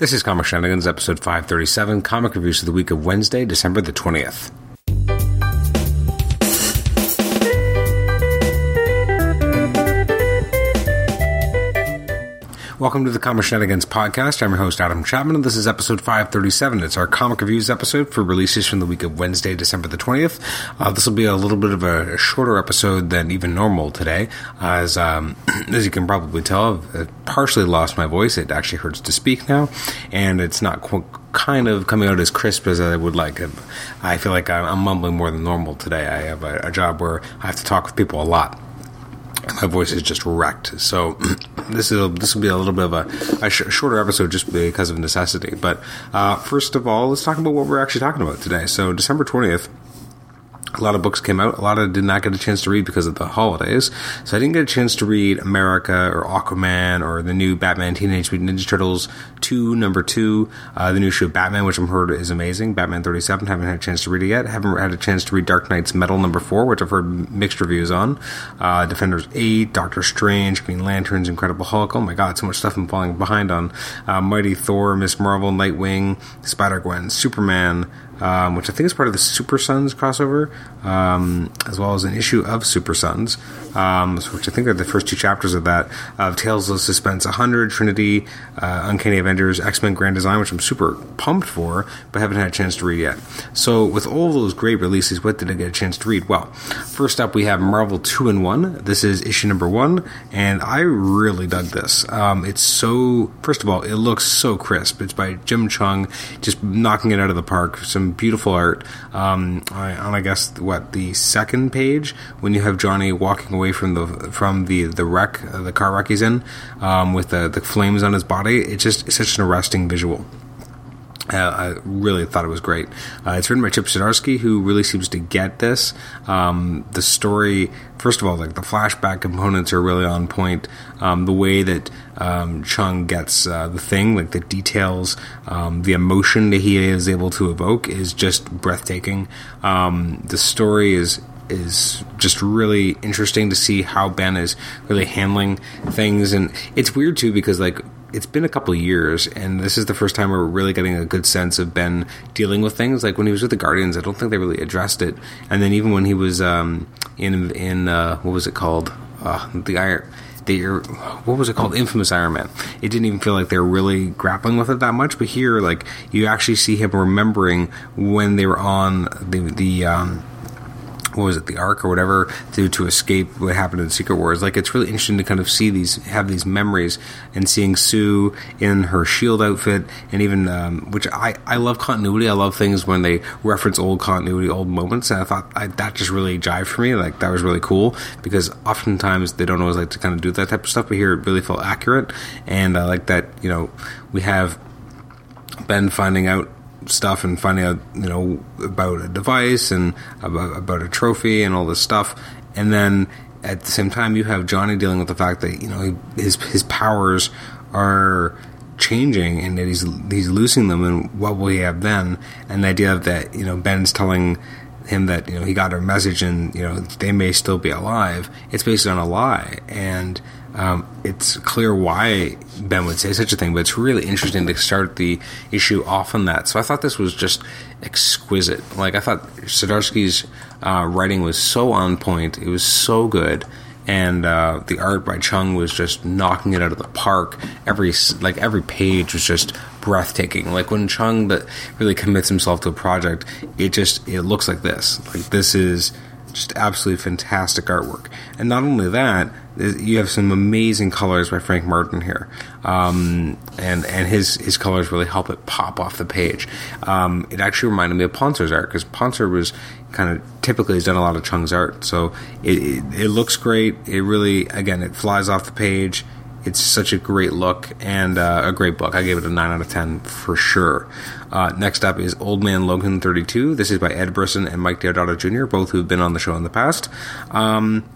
This is Comic Shenanigans, episode 537, comic reviews of the week of Wednesday, December the 20th. Welcome to the Comic Shenanigans podcast. I'm your host, Adam Chapman, and this is episode 537. It's our comic reviews episode for releases from the week of Wednesday, December the 20th. Uh, this will be a little bit of a, shorter episode than even normal today, as um, as you can probably tell, I've partially lost my voice. It actually hurts to speak now, and it's not kind of coming out as crisp as I would like. I feel like I'm mumbling more than normal today. I have a, a job where I have to talk with people a lot my voice is just wrecked. So this is this will be a little bit of a, a sh- shorter episode just because of necessity. But uh, first of all, let's talk about what we're actually talking about today. So December twentieth a lot of books came out. A lot of did not get a chance to read because of the holidays. So I didn't get a chance to read America or Aquaman or the new Batman Teenage Mutant Ninja Turtles 2, number 2, uh, the new show Batman, which I'm heard is amazing. Batman 37, haven't had a chance to read it yet. Haven't had a chance to read Dark Nights Metal number 4, which I've heard mixed reviews on. Uh, Defenders 8, Doctor Strange, Green Lanterns, Incredible Hulk. Oh my god, so much stuff I'm falling behind on. Uh, Mighty Thor, Miss Marvel, Nightwing, Spider Gwen, Superman, um, which I think is part of the Super Sons crossover, um, as well as an issue of Super Sons, um, which I think are the first two chapters of that, of Tales of Suspense 100, Trinity, uh, Uncanny Avengers, X Men Grand Design, which I'm super pumped for, but haven't had a chance to read yet. So, with all those great releases, what did I get a chance to read? Well, first up, we have Marvel 2 in 1. This is issue number 1, and I really dug this. Um, it's so, first of all, it looks so crisp. It's by Jim Cheung, just knocking it out of the park. Some beautiful art. Um, on I guess what the second page when you have Johnny walking away from the from the the wreck, uh, the car wreck he's in, um, with the the flames on his body. It's just it's such an arresting visual. Uh, I really thought it was great. Uh, it's written by Chip Zdarsky, who really seems to get this. Um, the story, first of all, like the flashback components are really on point. Um, the way that um, Cheung gets uh, the thing, like the details, um, the emotion that he is able to evoke, is just breathtaking. Um, the story is is just really interesting to see how Ben is really handling things, and it's weird too because like it's been a couple years, and this is the first time we're really getting a good sense of Ben dealing with things. Like when he was with the Guardians, I don't think they really addressed it. And then even when he was um, in in uh, what was it called, uh, the Iron. The, what was it called? Infamous Iron Man. It didn't even feel like they were really grappling with it that much, but here, like you actually see him remembering when they were on the the um, what was it, the Ark or whatever, to to escape what happened in Secret Wars. Like it's really interesting to kind of see these, have these memories, and seeing Sue in her Shield outfit, and even um, which I I love continuity. I love things when they reference old continuity, old moments, and I thought I, that just really jived for me. Like that was really cool because oftentimes they don't always like to kind of do that type of stuff, but here it really felt accurate, and I like that. You know, we have Ben finding out stuff and finding out you know about a device and about, about a trophy and all this stuff. And then at the same time you have Johnny dealing with the fact that you know his his powers are changing and that he's he's losing them and what will he have then? And the idea of that you know Ben's telling him that you know he got a message and you know they may still be alive. It's based on a lie. And um, it's clear why Ben would say such a thing, but it's really interesting to start the issue off on that. So I thought this was just exquisite. Like I thought Zdarsky's uh, writing was so on point. It was so good, and uh, the art by Cheung was just knocking it out of the park. Every like every page was just breathtaking. Like when Cheung really commits himself to a project, it just it looks like this. Like this is just absolutely fantastic artwork. And not only that, you have some amazing colors by Frank Martin here, um, and and his his colors really help it pop off the page. Um, it actually reminded me of Ponsor's art because Ponser was kind of typically has done a lot of Cheung's art, so it, it, it looks great. It really again it flies off the page. It's such a great look and uh, a great book. I gave it a 9 out of 10 for sure. Uh, next up is Old Man Logan 32. This is by Ed Brisson and Mike Deodato Jr., both who've been on the show in the past. Um,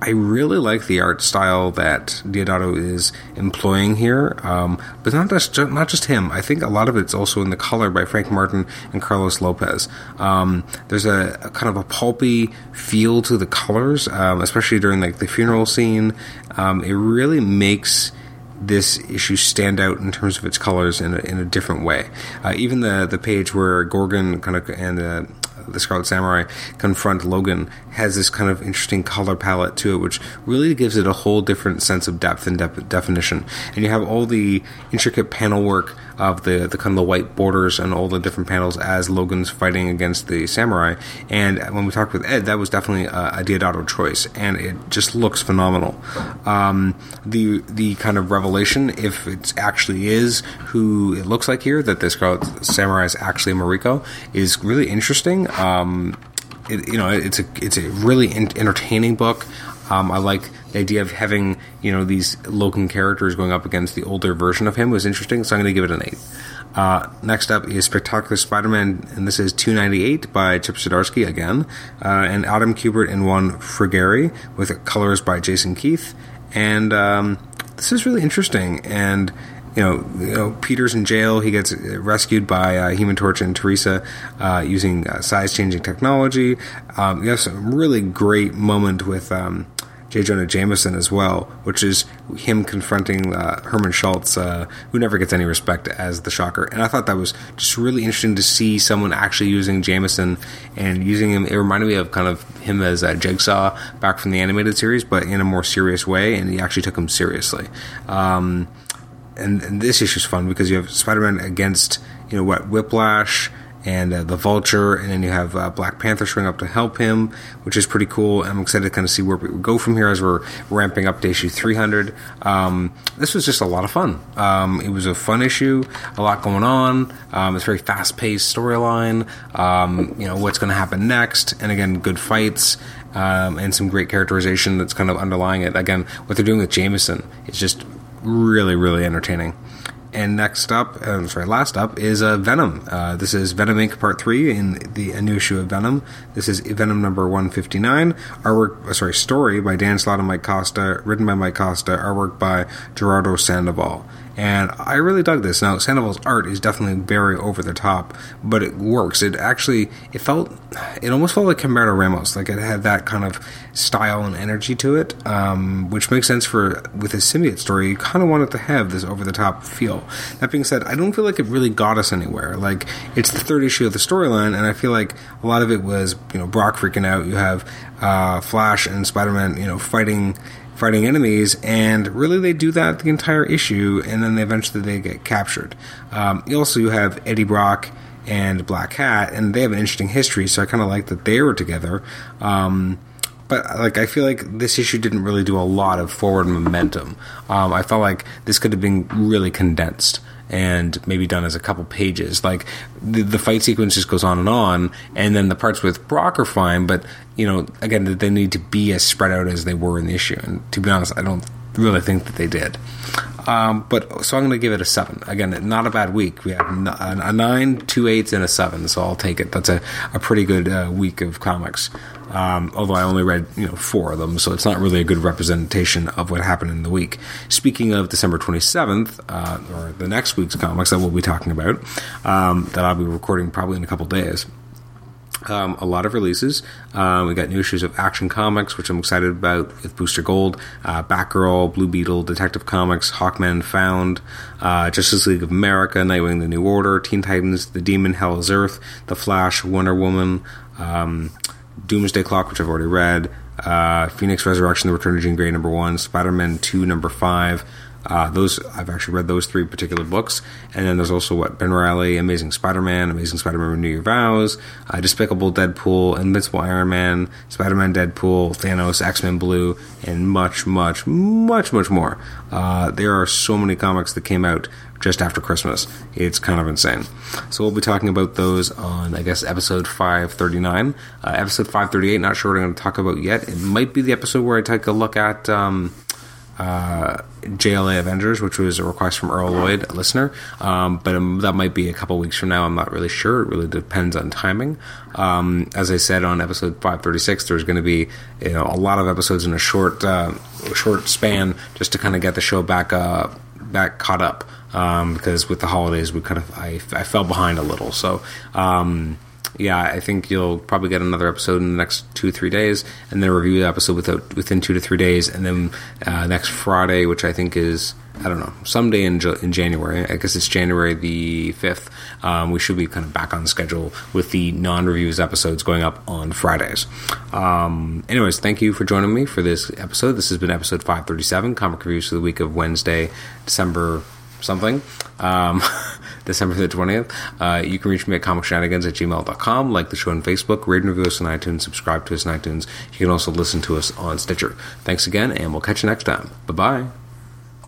I really like the art style that Deodato is employing here, um, but not just not just him. I think a lot of it's also in the color by Frank Martin and Carlos Lopez. Um, there's a, a, kind of a pulpy feel to the colors, um, especially during like the funeral scene. Um, it really makes this issue stand out in terms of its colors in a, in a different way. Uh, even the the page where Gorgon kind of and the the Scarlet Samurai confront Logan has this kind of interesting color palette to it, which really gives it a whole different sense of depth and de- definition. And you have all the intricate panel work of the, the kind of the white borders and all the different panels as Logan's fighting against the samurai. And when we talked with Ed, that was definitely a, a Deodato choice, and it just looks phenomenal. Um, the the kind of revelation, if it actually is who it looks like here, that this Scarlet Samurai is actually Mariko, is really interesting. Um, it, you know, it's a it's a really in- entertaining book. Um, I like the idea of having you know these Logan characters going up against the older version of him was interesting. So I'm going to give it an eight. Uh, next up is Spectacular Spider-Man, and this is 298 by Chip Zdarsky again, uh, and Adam Kubert and Juan Frigeri with colors by Jason Keith. And um, this is really interesting. And you know, you know, Peter's in jail. He gets rescued by uh, Human Torch and Teresa uh, using uh, size-changing technology. Um, you have some really great moment with um, Jonah Jameson as well, which is him confronting uh, Herman Schultz, uh, who never gets any respect as the Shocker. And I thought that was just really interesting to see someone actually using Jameson and using him. It reminded me of kind of him as a Jigsaw back from the animated series, but in a more serious way, and he actually took him seriously. Um, and, and this issue is fun because you have Spider-Man against you know what Whiplash and uh, the Vulture, and then you have uh, Black Panther showing up to help him, which is pretty cool. And I'm excited to kind of see where we go from here as we're ramping up to issue 300. Um, this was just a lot of fun. Um, it was a fun issue, a lot going on. Um, it's very fast paced storyline. Um, you know what's going to happen next, and again, good fights. Um, and some great characterization that's kind of underlying it. Again, what they're doing with Jameson is just really, really entertaining. And next up, uh, sorry, last up is uh, Venom. Uh, this is Venom Inc. Part Three in the a new issue of Venom. This is Venom number one fifty nine. Artwork, uh, sorry, story by Dan Slott and Mike Costa, written by Mike Costa, artwork by Gerardo Sandoval. And I really dug this. Now, Sandoval's art is definitely very over the top, but it works. It actually, it felt, it almost felt like Humberto Ramos. Like it had that kind of style and energy to it, um, which makes sense for, with his symbiote story, you kind of wanted to have this over the top feel. That being said, I don't feel like it really got us anywhere. Like, it's the third issue of the storyline, and I feel like a lot of it was, you know, Brock freaking out. You have uh, Flash and Spider Man, you know, fighting fighting enemies, and really they do that the entire issue, and then they eventually they get captured. Um, also, you have Eddie Brock and Black Cat, and they have an interesting history, so I kind of like that they were together. Um, but like I feel like this issue didn't really do a lot of forward momentum. Um, I felt like this could have been really condensed and maybe done as a couple pages. Like the, the, fight sequence just goes on and on, and then the parts with Brock are fine, but you know, again, they need to be as spread out as they were in the issue. And to be honest, I don't really think that they did. Um, but so I'm going to give it a seven. Again, not a bad week. We have a nine, two eights, and a seven. So I'll take it. That's a, a pretty good uh, week of comics. Um, although I only read you know four of them, so it's not really a good representation of what happened in the week. Speaking of December 27th, uh, or the next week's comics that we'll be talking about, um, that I'll be recording probably in a couple days. Um, a lot of releases. Um, we got new issues of Action Comics, which I'm excited about with Booster Gold, uh, Batgirl, Blue Beetle, Detective Comics, Hawkman Found, uh, Justice League of America, Nightwing: The New Order, Teen Titans, The Demon, Hell is Earth, The Flash, Wonder Woman. Um, Doomsday Clock, which I've already read, uh, Phoenix Resurrection, The Return of Jean Grey, number one, Spider Man 2, number five. Uh, those I've actually read those three particular books, and then there's also what Ben Reilly, Amazing Spider-Man, Amazing Spider-Man Renew Your Vows, uh, Despicable Deadpool, Invincible Iron Man, Spider-Man Deadpool, Thanos, X-Men Blue, and much, much, much, much more. Uh, there are so many comics that came out just after Christmas. It's kind of insane. So we'll be talking about those on, I guess, episode 539. Uh, episode 538, not sure what I'm going to talk about yet. It might be the episode where I take a look at um, uh, JLA Avengers, which was a request from Earl Lloyd, a listener. Um, but um, that might be a couple weeks from now. I'm not really sure. It really depends on timing. Um, as I said on episode 536, there's going to be you know a lot of episodes in a short uh, short span just to kind of get the show back uh, back caught up um, because with the holidays we kind of I, I fell behind a little. So um, yeah, I think you'll probably get another episode in the next two three days, and then review the episode without, within two to three days, and then uh, next Friday, which I think is I don't know, someday in, in January, I guess it's January the 5th, um, we should be kind of back on schedule with the non reviews episodes going up on Fridays. Um, anyways, thank you for joining me for this episode. This has been episode 537, comic reviews for the week of Wednesday, December something. Um, December the 20th. Uh, you can reach me at comicshenanigans at gmail.com, like the show on Facebook, rate and review us on iTunes, subscribe to us on iTunes. You can also listen to us on Stitcher. Thanks again, and we'll catch you next time. Bye bye.